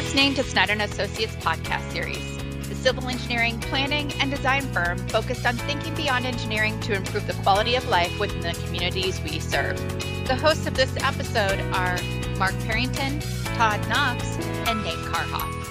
listening to Snyder and Associates podcast series, the civil engineering, planning, and design firm focused on thinking beyond engineering to improve the quality of life within the communities we serve. The hosts of this episode are Mark Parrington, Todd Knox, and Nate Karhoff.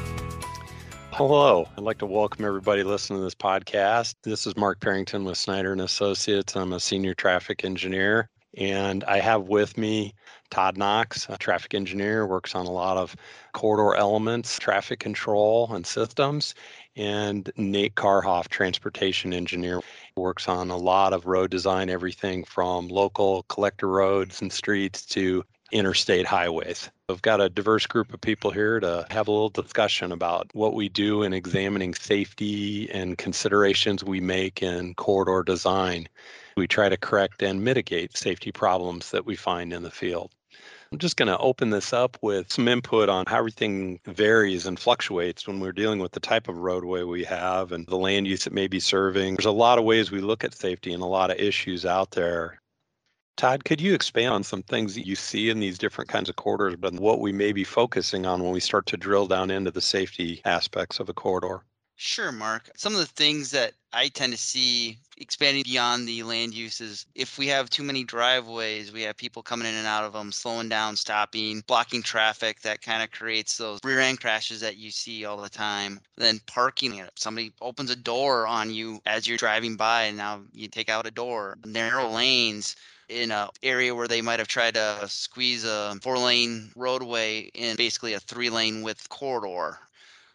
Hello, I'd like to welcome everybody listening to this podcast. This is Mark Parrington with Snyder and Associates. I'm a senior traffic engineer, and I have with me Todd Knox, a traffic engineer, works on a lot of corridor elements, traffic control, and systems. And Nate Karhoff, transportation engineer, works on a lot of road design, everything from local collector roads and streets to interstate highways. I've got a diverse group of people here to have a little discussion about what we do in examining safety and considerations we make in corridor design. We try to correct and mitigate safety problems that we find in the field. I'm just going to open this up with some input on how everything varies and fluctuates when we're dealing with the type of roadway we have and the land use it may be serving. There's a lot of ways we look at safety and a lot of issues out there. Todd, could you expand on some things that you see in these different kinds of corridors, but what we may be focusing on when we start to drill down into the safety aspects of a corridor? Sure, Mark. Some of the things that I tend to see expanding beyond the land uses, if we have too many driveways, we have people coming in and out of them, slowing down, stopping, blocking traffic, that kind of creates those rear end crashes that you see all the time. Then parking, it. somebody opens a door on you as you're driving by, and now you take out a door. Narrow lanes, in an area where they might have tried to squeeze a four lane roadway in basically a three lane width corridor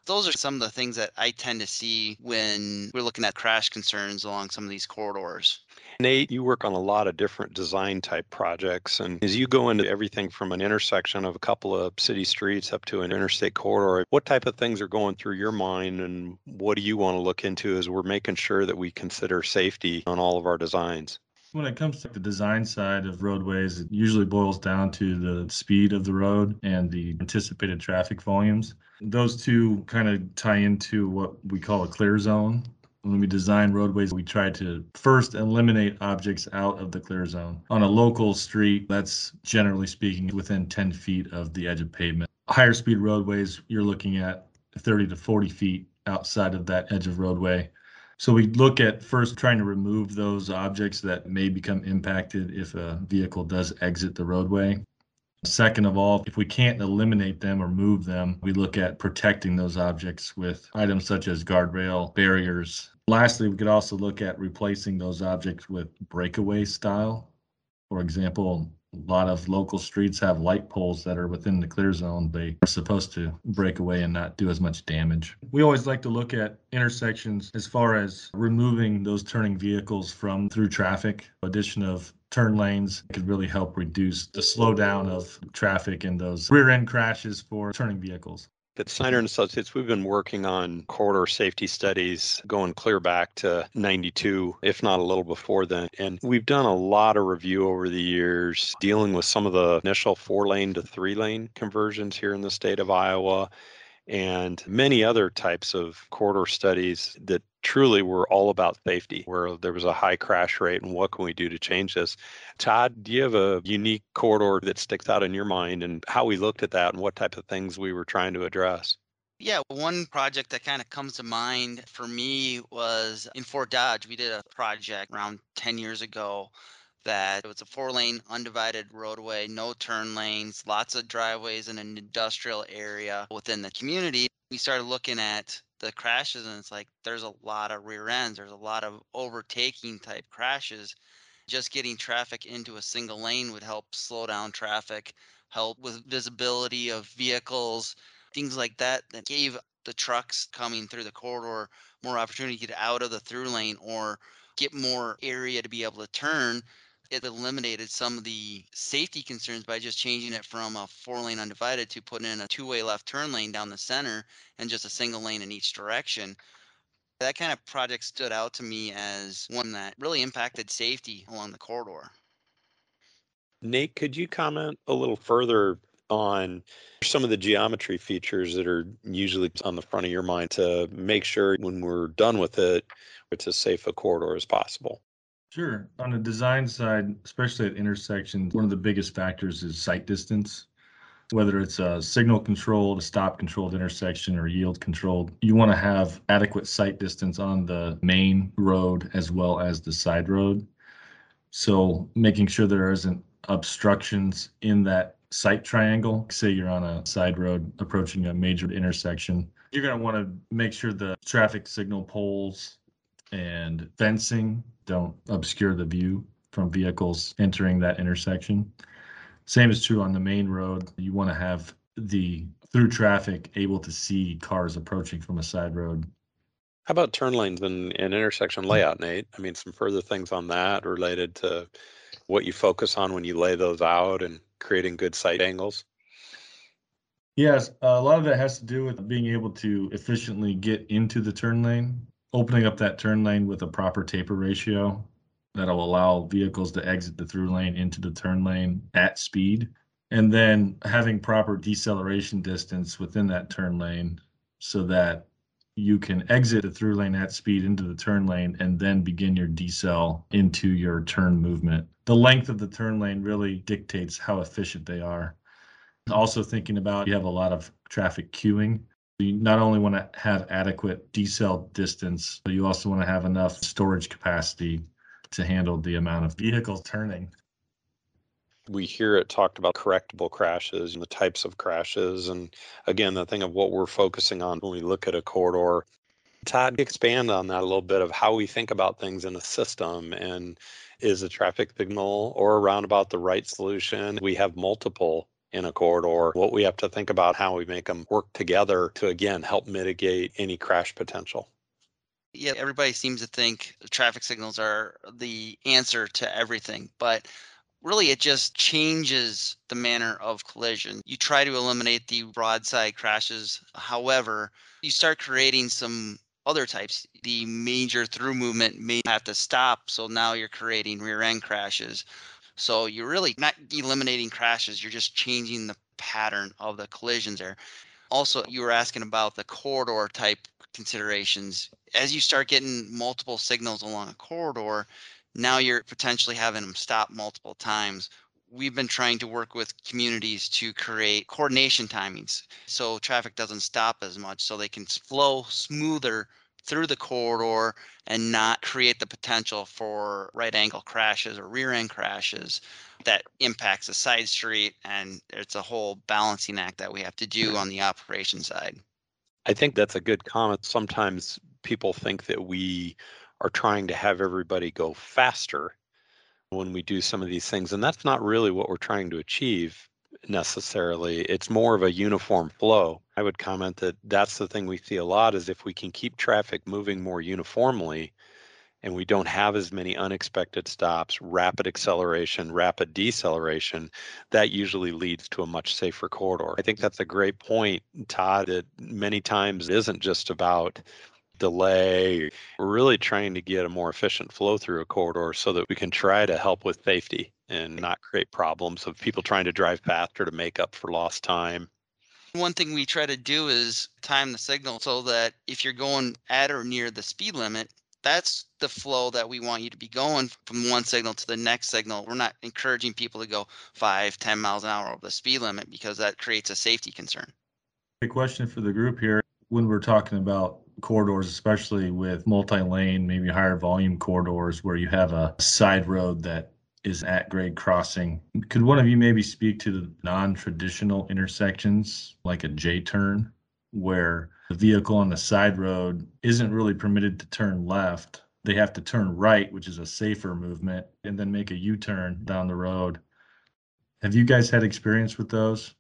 those are some of the things that I tend to see when we're looking at crash concerns along some of these corridors. Nate, you work on a lot of different design type projects. And as you go into everything from an intersection of a couple of city streets up to an interstate corridor, what type of things are going through your mind and what do you want to look into as we're making sure that we consider safety on all of our designs? When it comes to the design side of roadways, it usually boils down to the speed of the road and the anticipated traffic volumes. Those two kind of tie into what we call a clear zone. When we design roadways, we try to first eliminate objects out of the clear zone. On a local street, that's generally speaking within 10 feet of the edge of pavement. Higher speed roadways, you're looking at 30 to 40 feet outside of that edge of roadway. So we look at first trying to remove those objects that may become impacted if a vehicle does exit the roadway. Second of all, if we can't eliminate them or move them, we look at protecting those objects with items such as guardrail, barriers. Lastly, we could also look at replacing those objects with breakaway style. For example, a lot of local streets have light poles that are within the clear zone. They are supposed to break away and not do as much damage. We always like to look at intersections as far as removing those turning vehicles from through traffic. Addition of turn lanes could really help reduce the slowdown of traffic and those rear end crashes for turning vehicles. At mm-hmm. Snyder and Associates, we've been working on corridor safety studies going clear back to 92, if not a little before then. And we've done a lot of review over the years dealing with some of the initial four lane to three lane conversions here in the state of Iowa and many other types of corridor studies that truly were all about safety, where there was a high crash rate and what can we do to change this. Todd, do you have a unique corridor that sticks out in your mind and how we looked at that and what type of things we were trying to address? Yeah, one project that kind of comes to mind for me was in Fort Dodge. We did a project around 10 years ago that it was a four lane undivided roadway, no turn lanes, lots of driveways in an industrial area within the community. We started looking at the crashes and it's like there's a lot of rear ends, there's a lot of overtaking type crashes. Just getting traffic into a single lane would help slow down traffic, help with visibility of vehicles, things like that that gave the trucks coming through the corridor more opportunity to get out of the through lane or get more area to be able to turn it eliminated some of the safety concerns by just changing it from a four lane undivided to putting in a two way left turn lane down the center and just a single lane in each direction. That kind of project stood out to me as one that really impacted safety along the corridor. Nate, could you comment a little further on some of the geometry features that are usually on the front of your mind to make sure when we're done with it, it's as safe a corridor as possible? Sure. On the design side, especially at intersections, one of the biggest factors is sight distance. whether it's a signal controlled, a stop controlled intersection, or yield controlled, you want to have adequate sight distance on the main road as well as the side road. So making sure there isn't obstructions in that sight triangle. Say you're on a side road approaching a major intersection. You're going to want to make sure the traffic signal poles and fencing don't obscure the view from vehicles entering that intersection. Same is true on the main road. You want to have the through traffic able to see cars approaching from a side road. How about turn lanes and, and intersection layout, Nate? I mean, some further things on that related to what you focus on when you lay those out and creating good sight angles. Yes, a lot of that has to do with being able to efficiently get into the turn lane, opening up that turn lane with a proper taper ratio that'll allow vehicles to exit the through lane into the turn lane at speed. And then having proper deceleration distance within that turn lane so that you can exit the through lane at speed into the turn lane and then begin your decel into your turn movement. The length of the turn lane really dictates how efficient they are. Also, thinking about you have a lot of traffic queuing. You not only want to have adequate decel distance, but you also want to have enough storage capacity to handle the amount of vehicles turning. We hear it talked about correctable crashes and the types of crashes. And again, the thing of what we're focusing on when we look at a corridor. Todd, expand on that a little bit of how we think about things in a system and is a traffic signal or a roundabout the right solution? We have multiple in a corridor. What we have to think about how we make them work together to again help mitigate any crash potential. Yeah, everybody seems to think traffic signals are the answer to everything, but really it just changes the manner of collision. You try to eliminate the broadside crashes. However, you start creating some other types. The major through movement may have to stop. So now you're creating rear end crashes. So you're really not eliminating crashes, you're just changing the pattern of the collisions there. Also, you were asking about the corridor type considerations. As you start getting multiple signals along a corridor, now you're potentially having them stop multiple times. We've been trying to work with communities to create coordination timings so traffic doesn't stop as much so they can flow smoother through the corridor and not create the potential for right angle crashes or rear end crashes that impacts a side street and it's a whole balancing act that we have to do on the operation side I think that's a good comment. Sometimes people think that we are trying to have everybody go faster when we do some of these things, and that's not really what we're trying to achieve necessarily. It's more of a uniform flow. I would comment that that's the thing we see a lot is if we can keep traffic moving more uniformly, and we don't have as many unexpected stops, rapid acceleration, rapid deceleration, that usually leads to a much safer corridor. I think that's a great point, Todd, that many times isn't just about delay. We're really trying to get a more efficient flow through a corridor so that we can try to help with safety and not create problems of people trying to drive faster to make up for lost time. One thing we try to do is time the signal so that if you're going at or near the speed limit, that's the flow that we want you to be going from one signal to the next signal. We're not encouraging people to go five, 10 miles an hour over the speed limit because that creates a safety concern. A question for the group here. When we're talking about corridors, especially with multi lane, maybe higher volume corridors where you have a side road that is at grade crossing, could one of you maybe speak to the non traditional intersections like a J turn where the vehicle on the side road isn't really permitted to turn left. They have to turn right, which is a safer movement, and then make a U turn down the road. Have you guys had experience with those?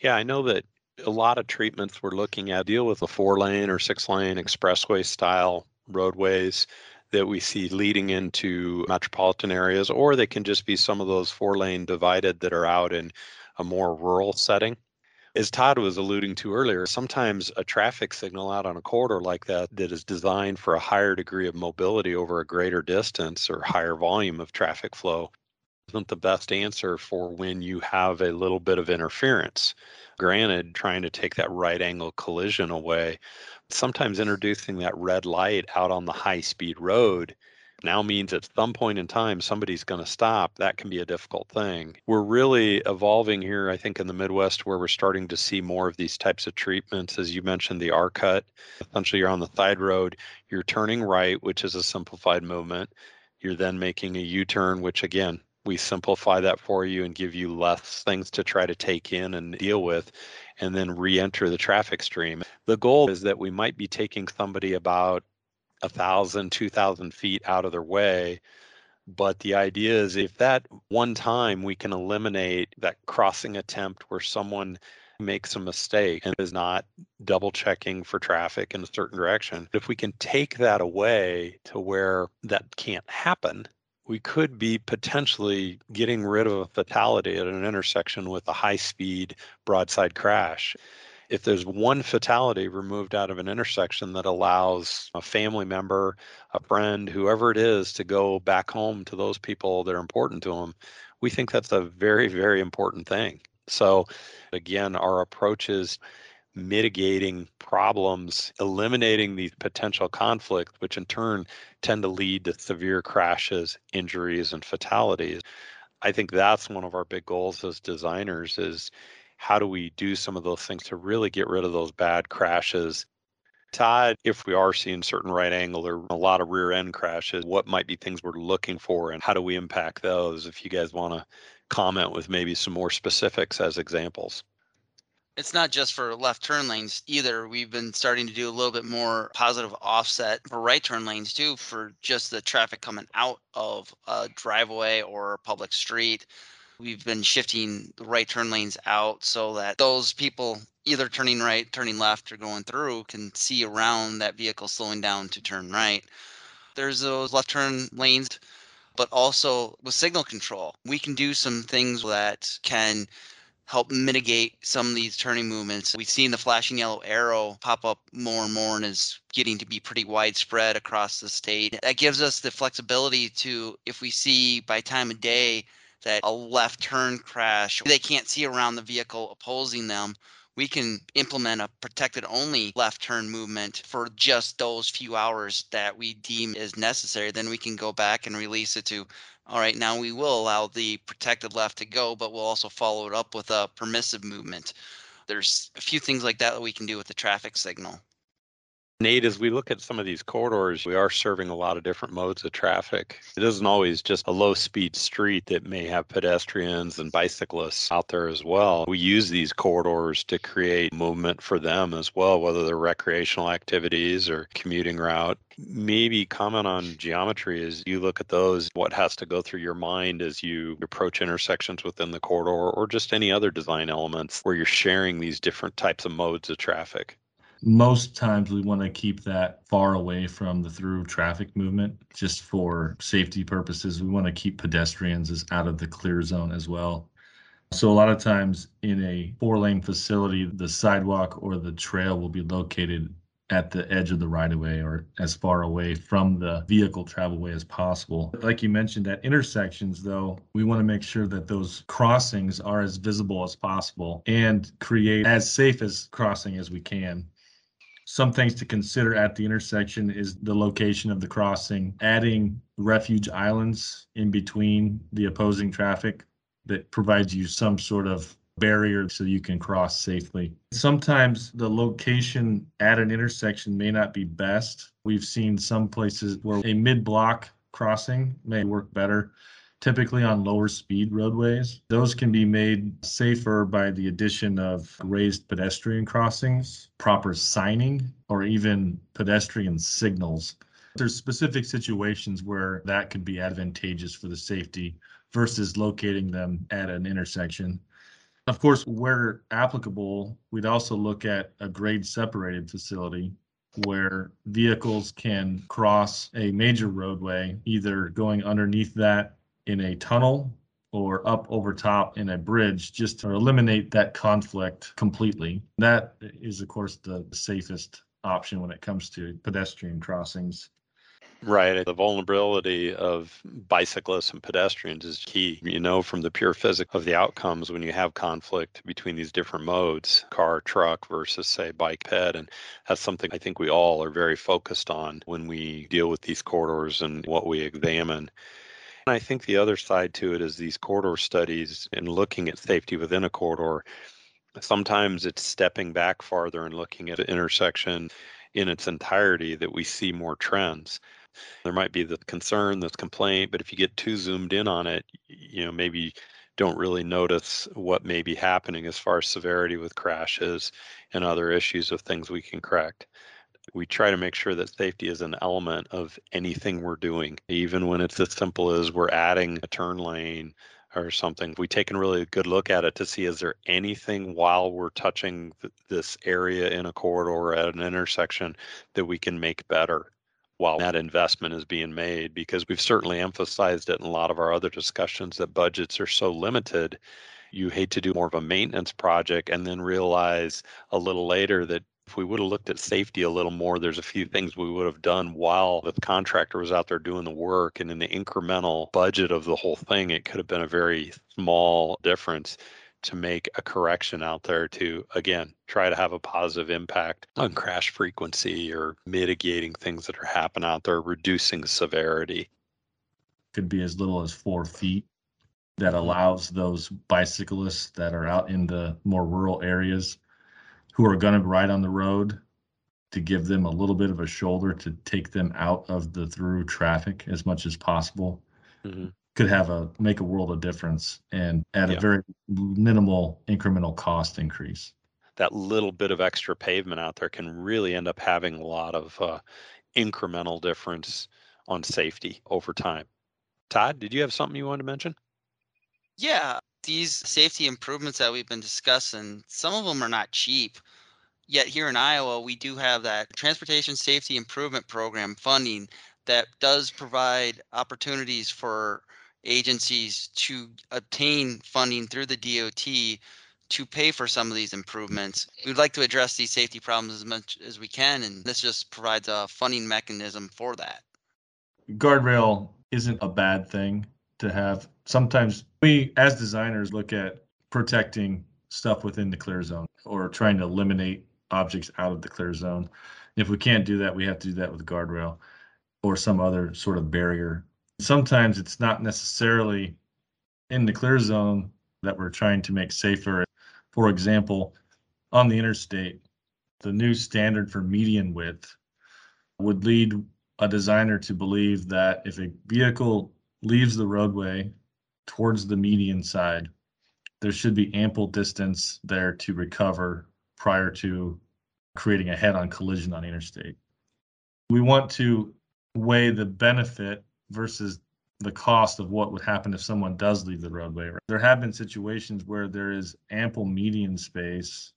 Yeah, I know that a lot of treatments we're looking at deal with the four lane or six lane expressway style roadways that we see leading into metropolitan areas, or they can just be some of those four lane divided that are out in a more rural setting. As Todd was alluding to earlier, sometimes a traffic signal out on a corridor like that that is designed for a higher degree of mobility over a greater distance or higher volume of traffic flow isn't the best answer for when you have a little bit of interference. Granted, trying to take that right angle collision away, sometimes introducing that red light out on the high speed road now means at some point in time somebody's going to stop. That can be a difficult thing. We're really evolving here, I think, in the Midwest where we're starting to see more of these types of treatments. As you mentioned, the R cut. Essentially, you're on the side road, you're turning right, which is a simplified movement. You're then making a U turn, which again, we simplify that for you and give you less things to try to take in and deal with and then re-enter the traffic stream. The goal is that we might be taking somebody about a thousand two thousand feet out of their way but the idea is if that one time we can eliminate that crossing attempt where someone makes a mistake and is not double checking for traffic in a certain direction if we can take that away to where that can't happen we could be potentially getting rid of a fatality at an intersection with a high speed broadside crash. If there's one fatality removed out of an intersection that allows a family member, a friend, whoever it is, to go back home to those people that are important to them, we think that's a very, very important thing. So, again, our approach is mitigating problems, eliminating these potential conflicts, which in turn tend to lead to severe crashes, injuries, and fatalities. I think that's one of our big goals as designers is how do we do some of those things to really get rid of those bad crashes Todd, if we are seeing certain right angle or a lot of rear end crashes, what might be things we're looking for and how do we impact those? If you guys want to comment with maybe some more specifics as examples it's not just for left turn lanes either. We've been starting to do a little bit more positive offset for right turn lanes too, for just the traffic coming out of a driveway or a public street. We've been shifting the right turn lanes out so that those people either turning right, turning left, or going through can see around that vehicle slowing down to turn right. There's those left turn lanes, but also with signal control, we can do some things that can help mitigate some of these turning movements. We've seen the flashing yellow arrow pop up more and more and is getting to be pretty widespread across the state. That gives us the flexibility to, if we see by time of day that a left turn crash, they can't see around the vehicle opposing them, we can implement a protected only left turn movement for just those few hours that we deem is necessary. Then we can go back and release it to all right, now we will allow the protected left to go, but we'll also follow it up with a permissive movement. There's a few things like that that we can do with the traffic signal. Nate, as we look at some of these corridors, we are serving a lot of different modes of traffic. It isn't always just a low speed street that may have pedestrians and bicyclists out there as well. We use these corridors to create movement for them as well, whether they're recreational activities or commuting route. Maybe comment on geometry as you look at those, what has to go through your mind as you approach intersections within the corridor or just any other design elements where you're sharing these different types of modes of traffic most times we want to keep that far away from the through traffic movement just for safety purposes. We want to keep pedestrians as out of the clear zone as well. So a lot of times in a four lane facility, the sidewalk or the trail will be located at the edge of the right of way or as far away from the vehicle travelway as possible. Like you mentioned, at intersections, though, we want to make sure that those crossings are as visible as possible and create as safe as crossing as we can some things to consider at the intersection is the location of the crossing, adding refuge islands in between the opposing traffic that provides you some sort of barrier so you can cross safely. Sometimes the location at an intersection may not be best. We've seen some places where a mid block crossing may work better typically on lower speed roadways. Those can be made safer by the addition of raised pedestrian crossings, proper signing, or even pedestrian signals. There's specific situations where that could be advantageous for the safety versus locating them at an intersection. Of course, where applicable, we'd also look at a grade separated facility where vehicles can cross a major roadway, either going underneath that in a tunnel or up over top in a bridge just to eliminate that conflict completely. That is, of course, the safest option when it comes to pedestrian crossings. Right. The vulnerability of bicyclists and pedestrians is key. You know, from the pure physics of the outcomes when you have conflict between these different modes, car, truck versus, say, bike, ped. And that's something I think we all are very focused on when we deal with these corridors and what we examine. And I think the other side to it is these corridor studies and looking at safety within a corridor. Sometimes it's stepping back farther and looking at an intersection in its entirety that we see more trends. There might be the concern, this complaint, but if you get too zoomed in on it, you know, maybe don't really notice what may be happening as far as severity with crashes and other issues of things we can correct. We try to make sure that safety is an element of anything we're doing, even when it's as simple as we're adding a turn lane or something. We take a really good look at it to see is there anything while we're touching th- this area in a corridor or at an intersection that we can make better while that investment is being made because we've certainly emphasized it in a lot of our other discussions that budgets are so limited you hate to do more of a maintenance project and then realize a little later that if we would have looked at safety a little more, there's a few things we would have done while the contractor was out there doing the work. And in the incremental budget of the whole thing, it could have been a very small difference to make a correction out there to, again, try to have a positive impact on crash frequency or mitigating things that are happening out there, reducing severity. Could be as little as four feet that mm-hmm. allows those bicyclists that are out in the more rural areas who are going to ride on the road to give them a little bit of a shoulder to take them out of the through traffic as much as possible mm-hmm. could have a make a world of difference and at yeah. a very minimal incremental cost increase that little bit of extra pavement out there can really end up having a lot of uh, incremental difference on safety over time todd did you have something you wanted to mention yeah these safety improvements that we've been discussing, some of them are not cheap. Yet here in Iowa, we do have that Transportation Safety Improvement Program funding that does provide opportunities for agencies to obtain funding through the DOT to pay for some of these improvements. We'd like to address these safety problems as much as we can, and this just provides a funding mechanism for that. Guardrail isn't a bad thing to have. Sometimes we, as designers, look at protecting stuff within the clear zone or trying to eliminate objects out of the clear zone. If we can't do that, we have to do that with guardrail or some other sort of barrier. Sometimes it's not necessarily in the clear zone that we're trying to make safer. For example, on the interstate, the new standard for median width would lead a designer to believe that if a vehicle leaves the roadway towards the median side, there should be ample distance there to recover prior to creating a head-on collision on interstate. We want to weigh the benefit versus the cost of what would happen if someone does leave the roadway. There have been situations where there is ample median space,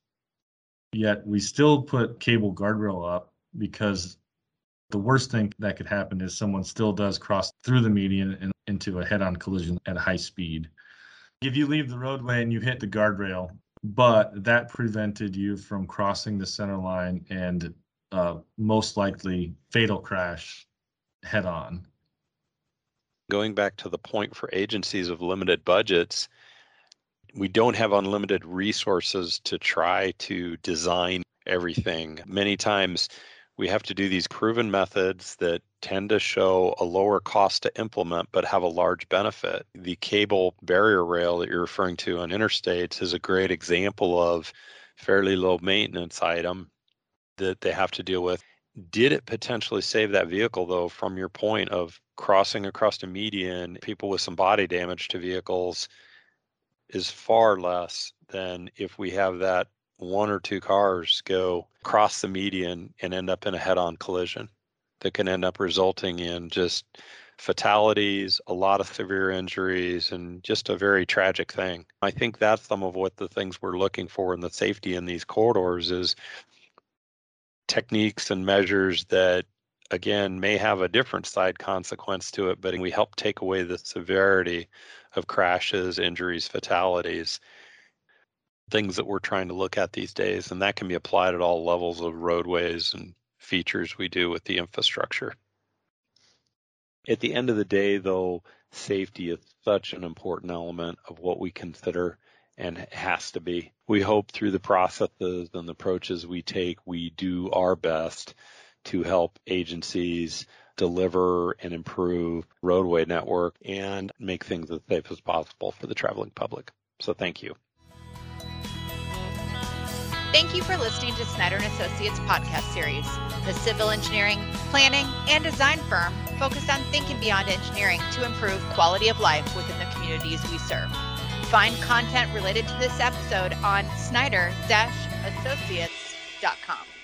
yet we still put cable guardrail up because the worst thing that could happen is someone still does cross through the median and into a head-on collision at high speed. If you leave the roadway and you hit the guardrail, but that prevented you from crossing the center line and uh, most likely fatal crash head on. Going back to the point for agencies of limited budgets, we don't have unlimited resources to try to design everything. Many times we have to do these proven methods that tend to show a lower cost to implement but have a large benefit. The cable barrier rail that you're referring to on interstates is a great example of fairly low maintenance item that they have to deal with. Did it potentially save that vehicle though from your point of crossing across a median, people with some body damage to vehicles is far less than if we have that one or two cars go cross the median and end up in a head-on collision that can end up resulting in just fatalities, a lot of severe injuries, and just a very tragic thing. I think that's some of what the things we're looking for in the safety in these corridors is techniques and measures that again may have a different side consequence to it, but we help take away the severity of crashes, injuries, fatalities, things that we're trying to look at these days, and that can be applied at all levels of roadways and features we do with the infrastructure. At the end of the day, though, safety is such an important element of what we consider and has to be. We hope through the processes and the approaches we take, we do our best to help agencies deliver and improve roadway network and make things as safe as possible for the traveling public. So thank you. Thank you for listening to Snyder and Associates podcast series, the civil engineering, planning, and design firm focused on thinking beyond engineering to improve quality of life within the communities we serve. Find content related to this episode on snyder-associates.com.